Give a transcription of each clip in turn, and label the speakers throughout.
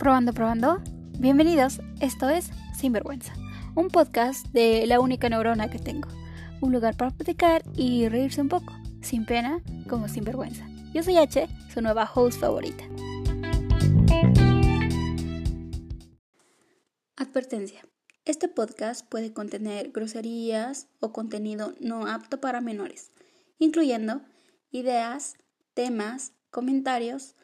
Speaker 1: Probando, probando. Bienvenidos, esto es Sinvergüenza, un podcast de la única neurona que tengo. Un lugar para platicar y reírse un poco, sin pena como sin vergüenza. Yo soy H, su nueva host favorita. Advertencia. Este podcast puede contener groserías o contenido no apto para menores, incluyendo ideas, temas, comentarios,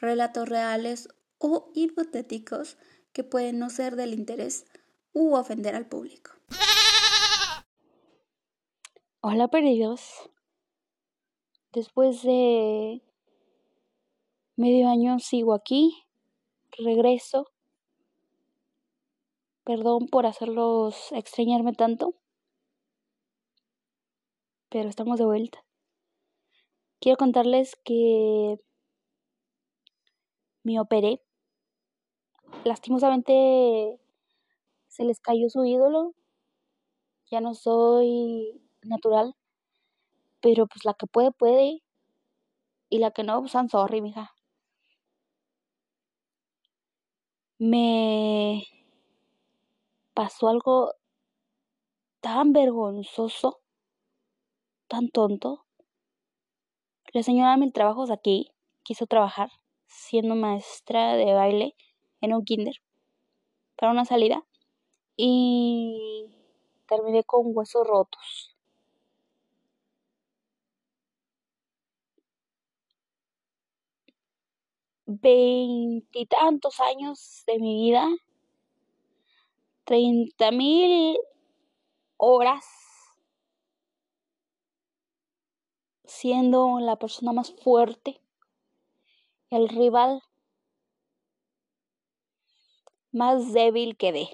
Speaker 1: relatos reales o hipotéticos que pueden no ser del interés u ofender al público. Hola perdidos. Después de medio año sigo aquí, regreso. Perdón por hacerlos extrañarme tanto, pero estamos de vuelta. Quiero contarles que me operé lastimosamente se les cayó su ídolo. Ya no soy natural. Pero pues la que puede, puede. Y la que no, pues I'm sorry, mija. Me pasó algo tan vergonzoso, tan tonto. La señora de mil trabajos aquí quiso trabajar siendo maestra de baile en un kinder para una salida y terminé con huesos rotos. Veintitantos años de mi vida, treinta mil horas siendo la persona más fuerte, el rival más débil quedé.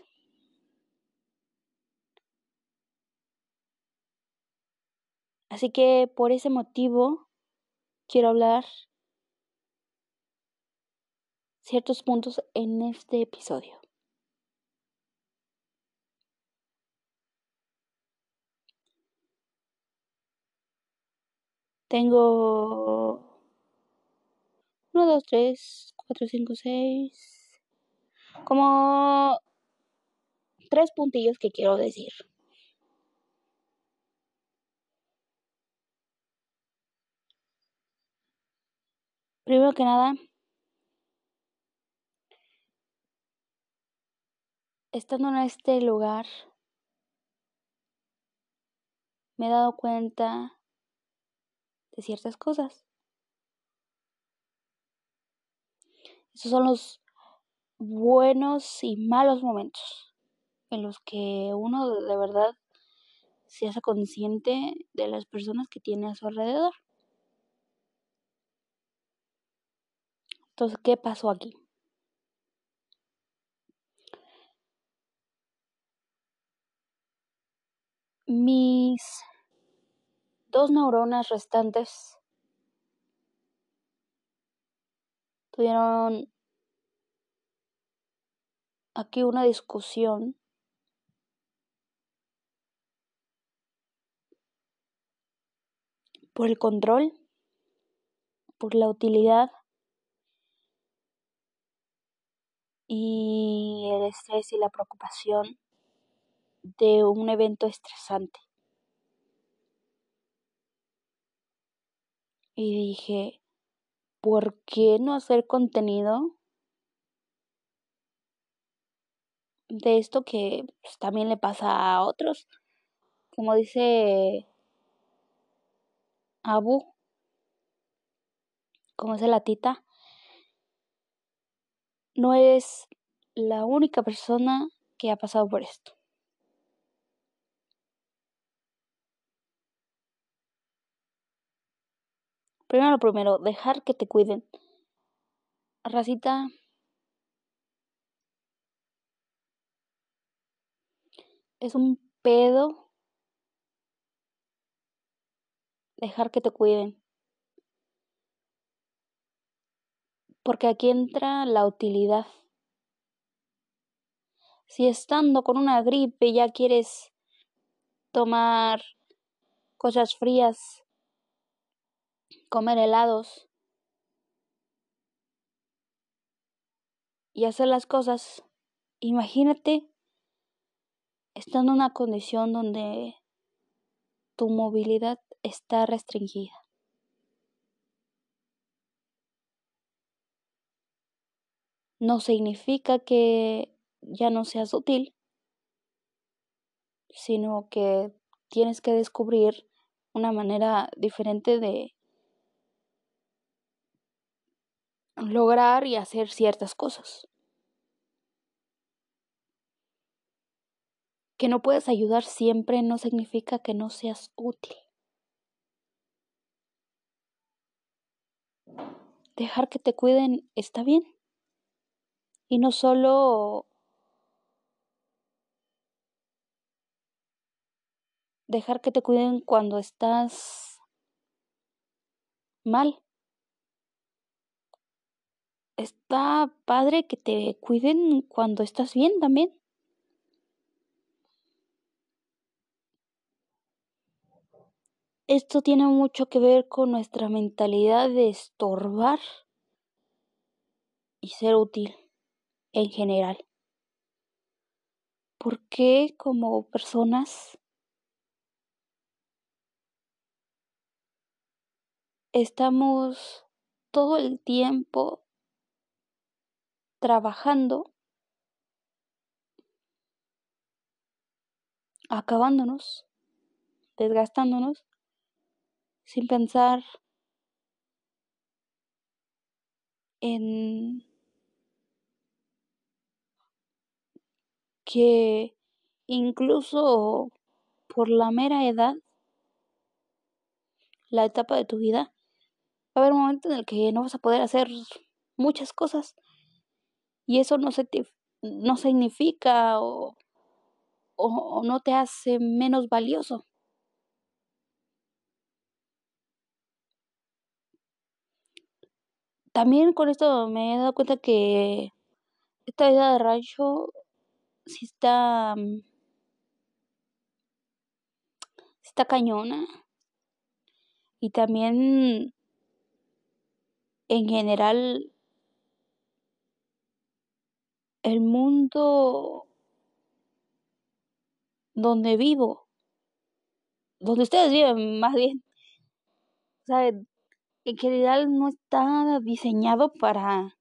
Speaker 1: Así que por ese motivo quiero hablar ciertos puntos en este episodio. Tengo 1, 2, 3, 4, 5, 6, como tres puntillos que quiero decir. Primero que nada, estando en este lugar, me he dado cuenta de ciertas cosas. Esos son los buenos y malos momentos en los que uno de verdad se hace consciente de las personas que tiene a su alrededor. Entonces, ¿qué pasó aquí? Mis dos neuronas restantes tuvieron aquí una discusión por el control, por la utilidad y el estrés y la preocupación de un evento estresante. Y dije, ¿por qué no hacer contenido de esto que pues, también le pasa a otros. Como dice Abu, como dice la tita, no eres la única persona que ha pasado por esto. Primero lo primero, dejar que te cuiden. Racita, es un pedo dejar que te cuiden. Porque aquí entra la utilidad. Si estando con una gripe ya quieres tomar cosas frías, comer helados, y hacer las cosas. Imagínate estando en una condición donde tu movilidad está restringida. No significa que ya no seas útil, sino que tienes que descubrir una manera diferente de lograr y hacer ciertas cosas. Que no puedes ayudar siempre no significa que no seas útil. Dejar que te cuiden está bien. Y no solo dejar que te cuiden cuando estás mal. Está padre que te cuiden cuando estás bien también. Esto tiene mucho que ver con nuestra mentalidad de estorbar y ser útil en general. ¿Por qué como personas estamos todo el tiempo trabajando, acabándonos, desgastándonos, sin pensar en que incluso por la mera edad, la etapa de tu vida, va a haber un momento en el que no vas a poder hacer muchas cosas y eso no, se no significa o, o no te hace menos valioso. También con esto me he dado cuenta que esta vida de rancho sí está mm, está cañona. Y también en general el mundo donde vivo, donde ustedes viven más bien, en general no está diseñado para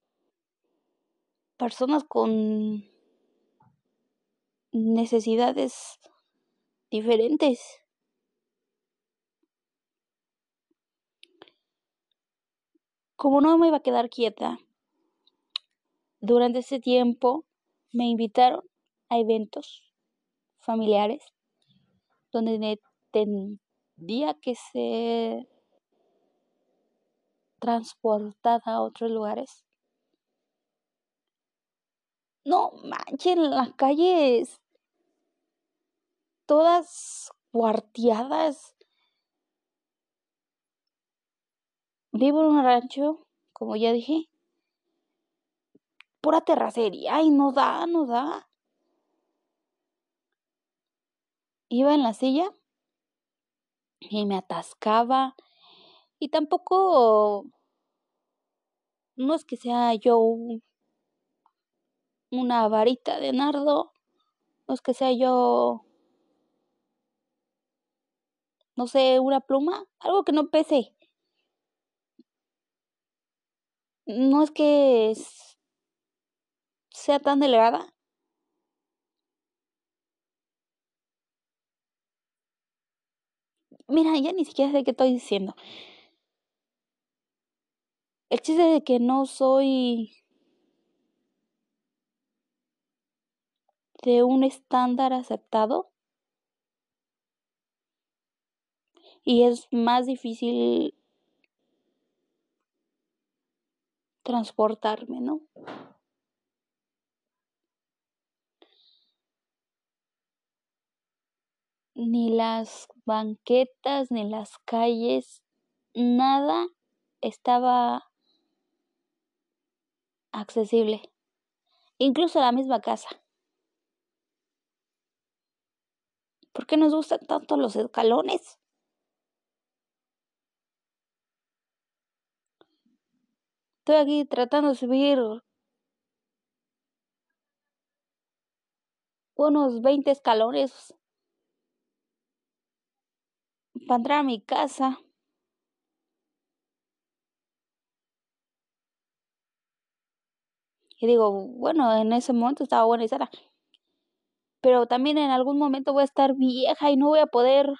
Speaker 1: personas con necesidades diferentes. Como no me iba a quedar quieta, durante ese tiempo me invitaron a eventos familiares donde tendría que ser transportada a otros lugares. No manchen, las calles todas cuarteadas, Vivo en un rancho, como ya dije. Pura terracería. Ay, no da, no da. Iba en la silla y me atascaba. Y tampoco... No es que sea yo una varita de nardo. No es que sea yo... No sé, una pluma. Algo que no pese. no es que sea tan delgada. Mira, ya ni siquiera sé qué estoy diciendo. El chiste de que no soy de un estándar aceptado y es más difícil transportarme, ¿no? Ni las banquetas, ni las calles, nada estaba accesible, incluso la misma casa. ¿Por qué nos gustan tanto los escalones? Estoy aquí tratando de subir unos 20 escalones para entrar a mi casa. Y digo, bueno, en ese momento estaba buena y sana. Pero también en algún momento voy a estar vieja y no voy a poder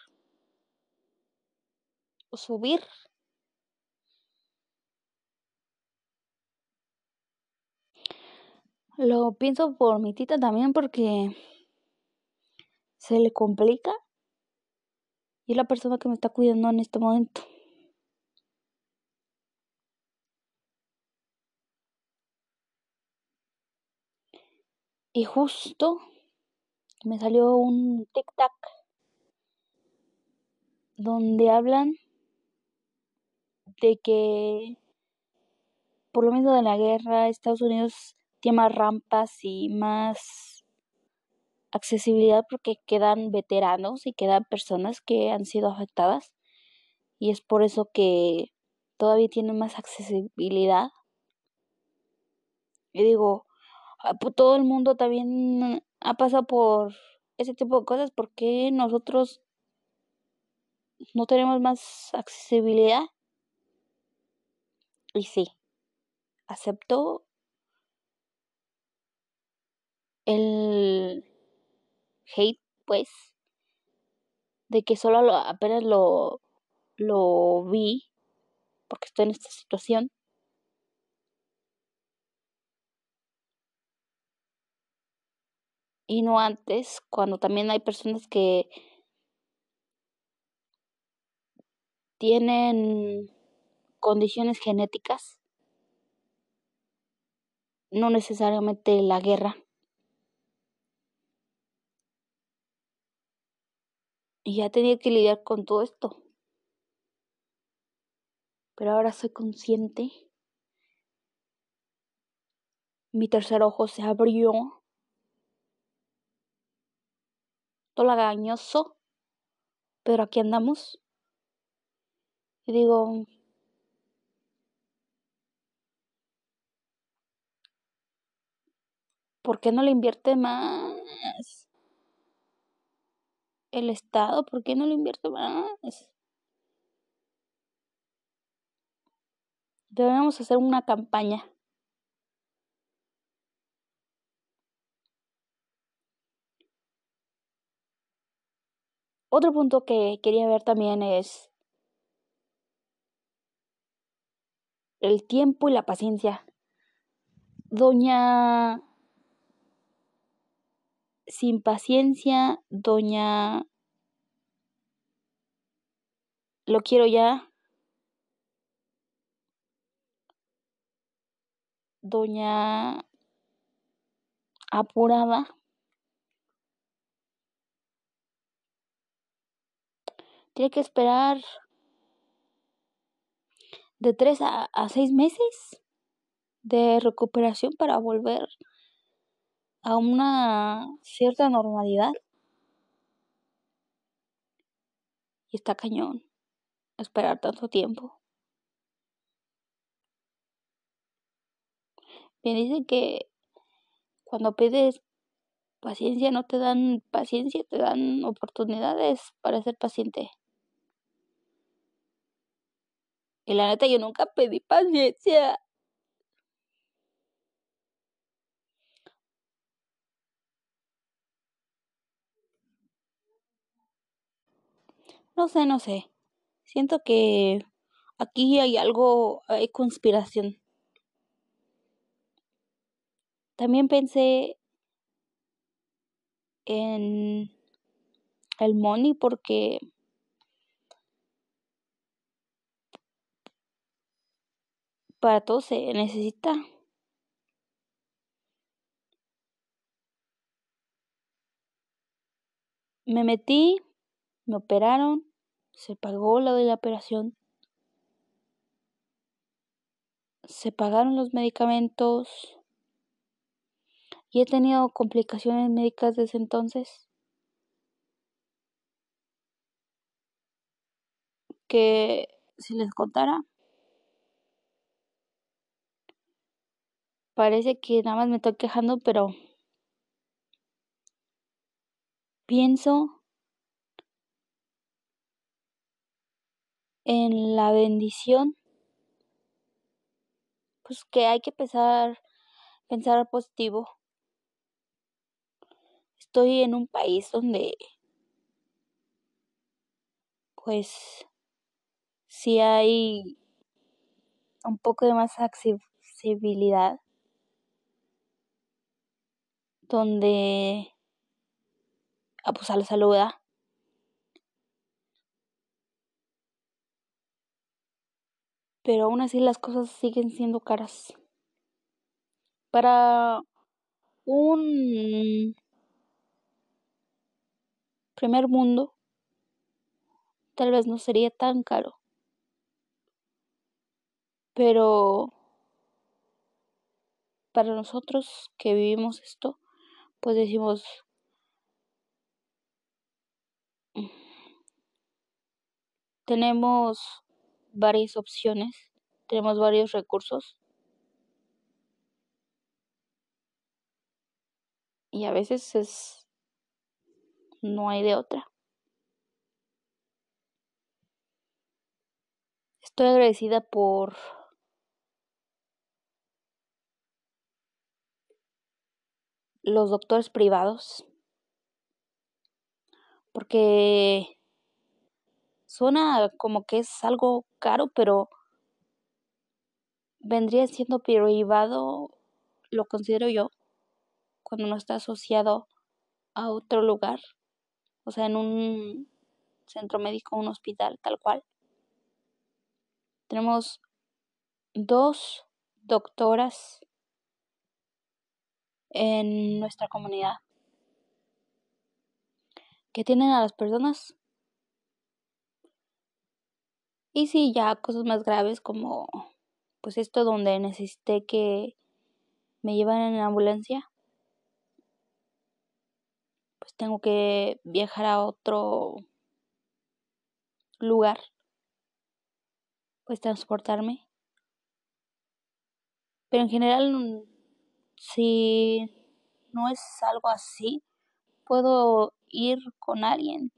Speaker 1: subir. Lo pienso por mi tita también porque se le complica y es la persona que me está cuidando en este momento. Y justo me salió un tic-tac donde hablan de que por lo menos de la guerra Estados Unidos tiene más rampas y más accesibilidad porque quedan veteranos y quedan personas que han sido afectadas y es por eso que todavía tienen más accesibilidad. Y digo, todo el mundo también ha pasado por ese tipo de cosas, ¿por qué nosotros no tenemos más accesibilidad? Y sí, acepto el hate, pues, de que solo apenas lo, lo vi, porque estoy en esta situación. Y no antes, cuando también hay personas que tienen condiciones genéticas, no necesariamente la guerra. Y ya tenía que lidiar con todo esto. Pero ahora soy consciente. Mi tercer ojo se abrió. Todo lagañoso. Pero aquí andamos. Y digo, ¿por qué no le invierte más? el Estado, ¿por qué no lo invierte más? Debemos hacer una campaña. Otro punto que quería ver también es el tiempo y la paciencia. Doña sin paciencia, doña... Lo quiero ya. Doña... Apurada. Tiene que esperar de tres a, a seis meses de recuperación para volver a una cierta normalidad. Y está cañón esperar tanto tiempo. Me dicen que cuando pides paciencia no te dan paciencia, te dan oportunidades para ser paciente. Y la neta yo nunca pedí paciencia. No sé, no sé. Siento que aquí hay algo, hay conspiración. También pensé en el money porque para todo se necesita. Me metí, me operaron, se pagó lo de la operación, se pagaron los medicamentos. Y he tenido complicaciones médicas desde entonces. Que si les contara parece que nada más me estoy quejando pero pienso en la bendición, pues que hay que pensar, pensar positivo. Estoy en un país donde pues si hay un poco de más accesibilidad donde ah, pues la salud pero aún así las cosas siguen siendo caras para un primer mundo tal vez no sería tan caro. Pero para nosotros que vivimos esto, pues decimos, tenemos varias opciones, tenemos varios recursos. Y a veces es no hay de otra. Estoy agradecida por los doctores privados porque suena como que es algo caro, pero vendría siendo privado, lo considero yo, cuando no está asociado a otro lugar, o sea, en un centro médico, un hospital, tal cual. Tenemos dos doctoras en nuestra comunidad que tienen a las personas y si ya cosas más graves como pues esto donde necesité que me llevaran en ambulancia pues tengo que viajar a otro lugar pues transportarme. Pero en general, si no es algo así, puedo ir con alguien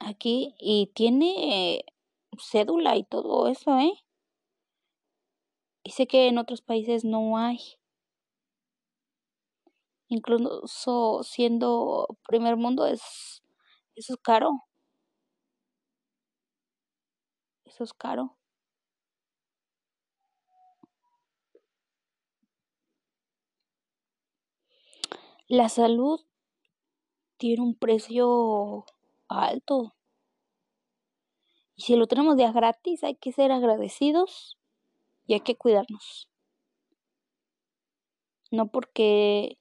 Speaker 1: aquí y tiene cédula y todo eso, ¿eh? Y sé que en otros países no hay. Incluso siendo primer mundo es eso es caro. Eso es caro. La salud tiene un precio alto. Y si lo tenemos de gratis, hay que ser agradecidos y hay que cuidarnos. No porque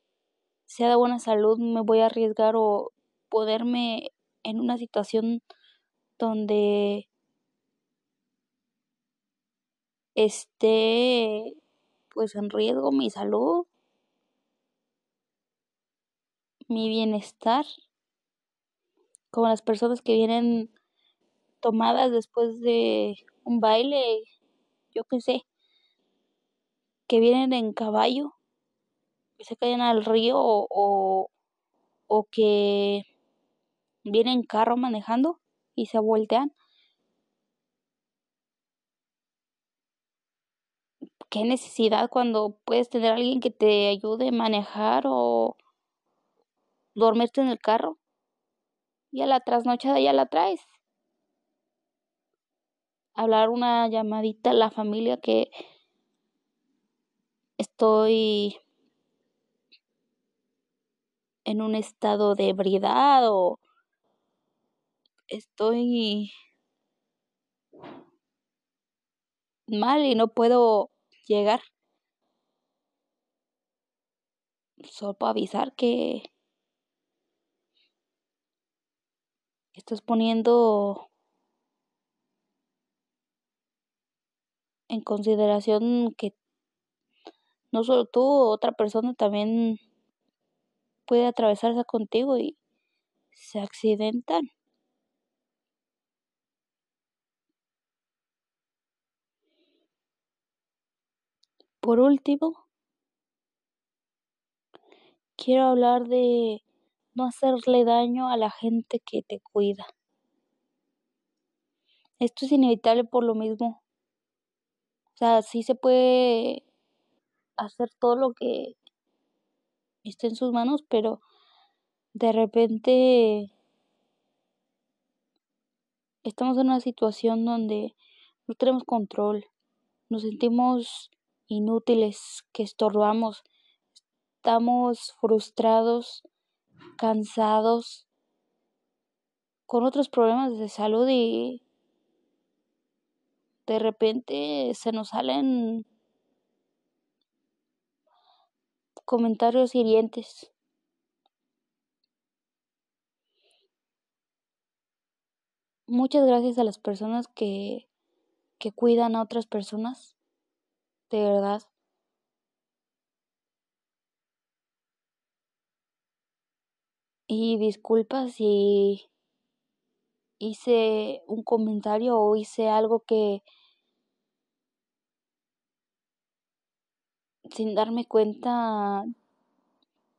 Speaker 1: sea de buena salud me voy a arriesgar o poderme en una situación donde esté pues en riesgo mi salud, mi bienestar, como las personas que vienen tomadas después de un baile, yo qué sé, que vienen en caballo, que se caen al río o, o que vienen en carro manejando y se voltean. qué necesidad cuando puedes tener a alguien que te ayude a manejar o dormirte en el carro y a la trasnochada ya la traes. Hablar una llamadita a la familia que estoy en un estado de ebriedad o estoy mal y no puedo llegar. Solo para avisar que estás poniendo en consideración que no solo tú, otra persona también puede atravesarse contigo y se accidentan. Por último, quiero hablar de no hacerle daño a la gente que te cuida. Esto es inevitable por lo mismo. O sea, sí se puede hacer todo lo que esté en sus manos, pero de repente estamos en una situación donde no tenemos control, nos sentimos inútiles, que estorbamos, estamos frustrados, cansados, con otros problemas de salud y de repente se nos salen comentarios hirientes. Muchas gracias a las personas que, que cuidan a otras personas. De verdad. Y disculpa si hice un comentario o hice algo que sin darme cuenta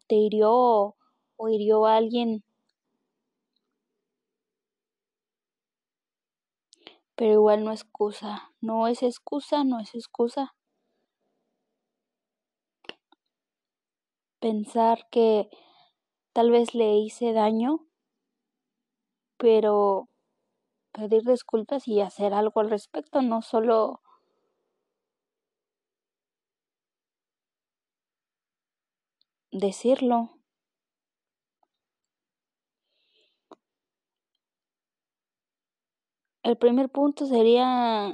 Speaker 1: te hirió o hirió a alguien pero igual no excusa, no es excusa, no es excusa. Pensar que tal vez le hice daño, pero pedir disculpas y hacer algo al respecto, no solo decirlo. El primer punto sería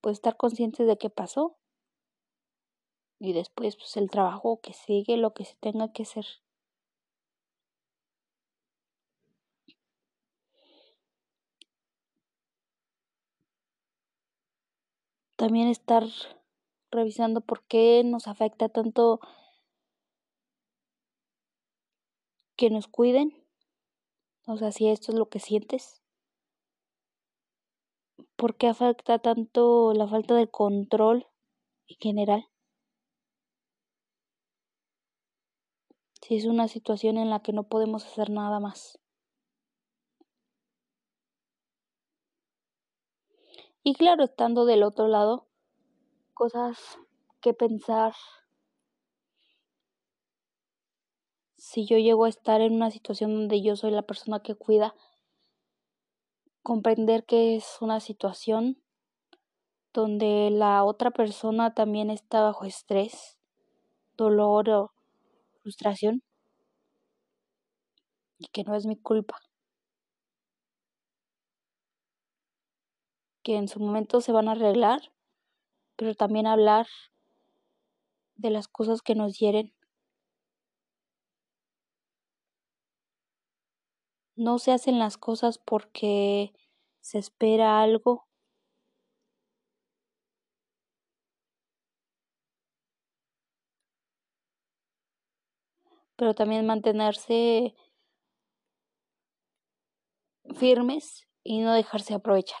Speaker 1: pues estar conscientes de qué pasó y después pues el trabajo que sigue, lo que se tenga que hacer. También estar revisando por qué nos afecta tanto que nos cuiden o sea, si esto es lo que sientes. ¿Por qué afecta tanto la falta de control en general? Si es una situación en la que no podemos hacer nada más. Y claro, estando del otro lado, cosas que pensar si yo llego a estar en una situación donde yo soy la persona que cuida, comprender que es una situación donde la otra persona también está bajo estrés, dolor o frustración y que no es mi culpa. Que en su momento se van a arreglar, pero también hablar de las cosas que nos hieren No se hacen las cosas porque se espera algo. Pero también mantenerse firmes y no dejarse aprovechar.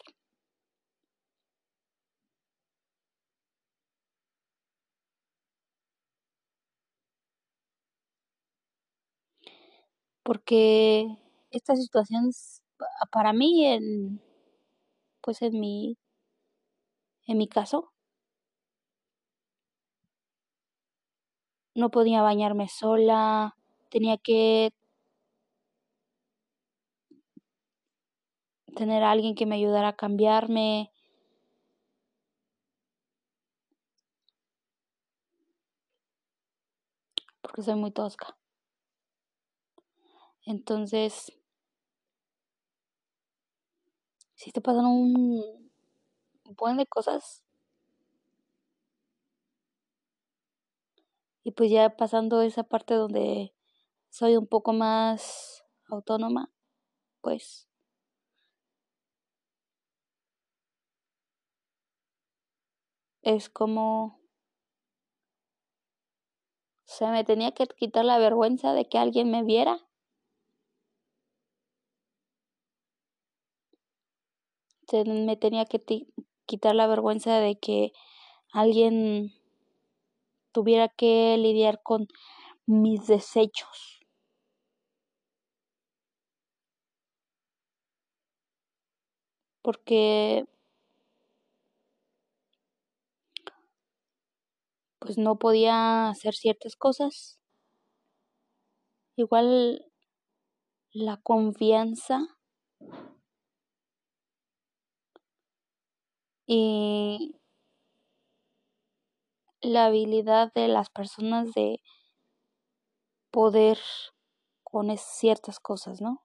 Speaker 1: Porque esta situación para mí en pues en mi en mi caso no podía bañarme sola, tenía que tener a alguien que me ayudara a cambiarme. Porque soy muy tosca. Entonces, si te pasan un buen de cosas. Y pues ya pasando esa parte donde soy un poco más autónoma, pues es como se me tenía que quitar la vergüenza de que alguien me viera. Me tenía que quitar la vergüenza de que alguien tuviera que lidiar con mis desechos. Porque pues no podía hacer ciertas cosas. Igual la confianza y la habilidad de las personas de poder con ciertas cosas, ¿no?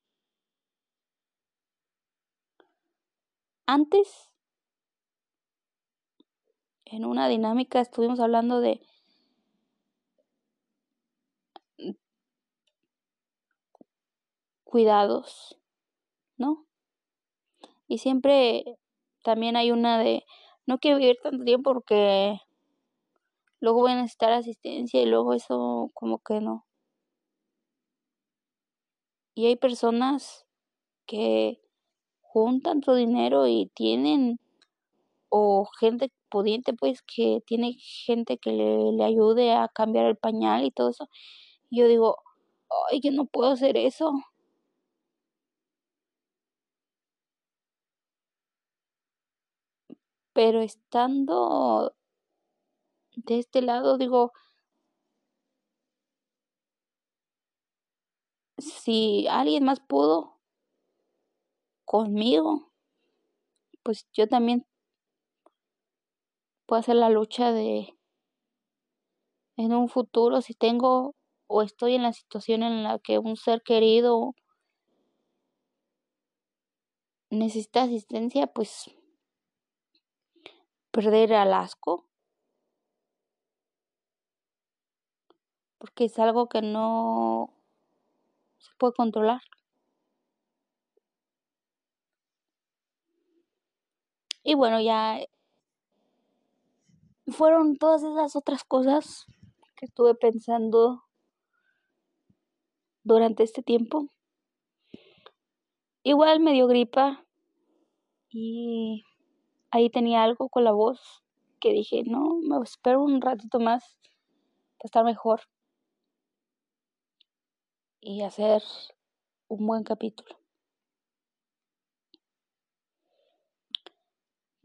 Speaker 1: Antes, en una dinámica, estuvimos hablando de cuidados, ¿no? Y siempre también hay una de no quiero vivir tanto tiempo porque luego voy a necesitar asistencia y luego eso como que no. Y hay personas que juntan su dinero y tienen o gente pudiente pues que tiene gente que le, le ayude a cambiar el pañal y todo eso. Y yo digo, ay, que no puedo hacer eso. Pero estando de este lado, digo, si alguien más pudo conmigo, pues yo también puedo hacer la lucha de en un futuro si tengo o estoy en la situación en la que un ser querido necesita asistencia, pues perder al asco. Porque es algo que no se puede controlar. Y bueno, ya fueron todas esas otras cosas que estuve pensando durante este tiempo. Igual me dio gripa y ahí tenía algo con la voz que dije, no, me espero un ratito más para estar mejor y hacer un buen capítulo.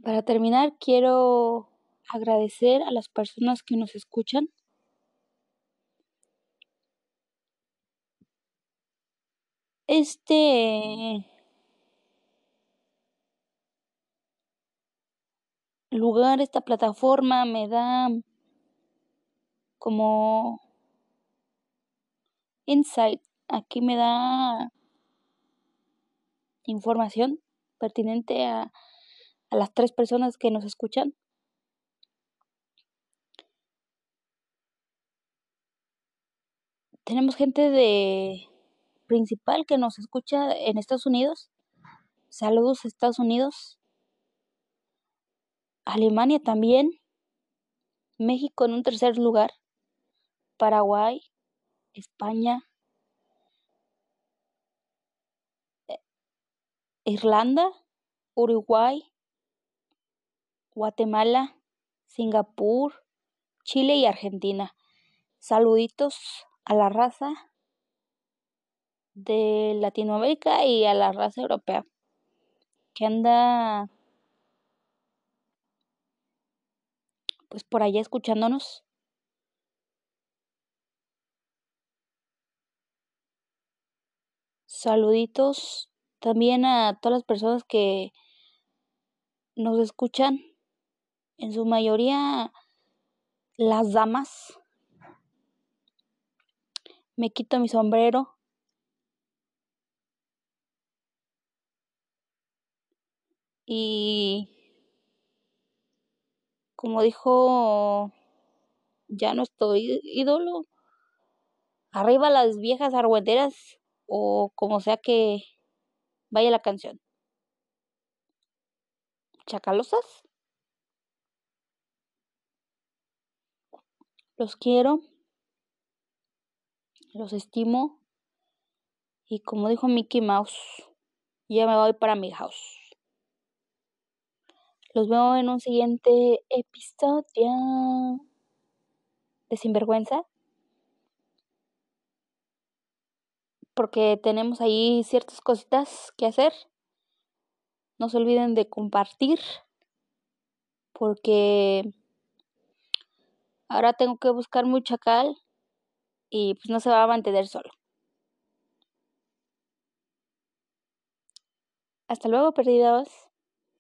Speaker 1: Para terminar, quiero agradecer a las personas que nos escuchan. Este lugar, esta plataforma me da como insight. Aquí me da información pertinente a, a las tres personas que nos escuchan. Tenemos gente de principal que nos escucha en Estados Unidos. Saludos Estados Unidos. Alemania también. México en un tercer lugar. Paraguay. España. Irlanda. Uruguay. Guatemala. Singapur. Chile y Argentina. Saluditos a la raza de Latinoamérica y a la raza europea que anda pues por allá escuchándonos. Saluditos también a todas las personas que nos escuchan, en su mayoría las damas me quito mi sombrero. Y como dijo, ya no estoy ídolo. Arriba las viejas argüenderas o como sea que vaya la canción. Chacalosas. Los quiero los estimo y como dijo Mickey Mouse, ya me voy para mi house. Los veo en un siguiente episodio de Sinvergüenza. Porque tenemos ahí ciertas cositas que hacer. No se olviden de compartir porque ahora tengo que buscar muy chacal y pues no se va a mantener solo. Hasta luego, perdidos.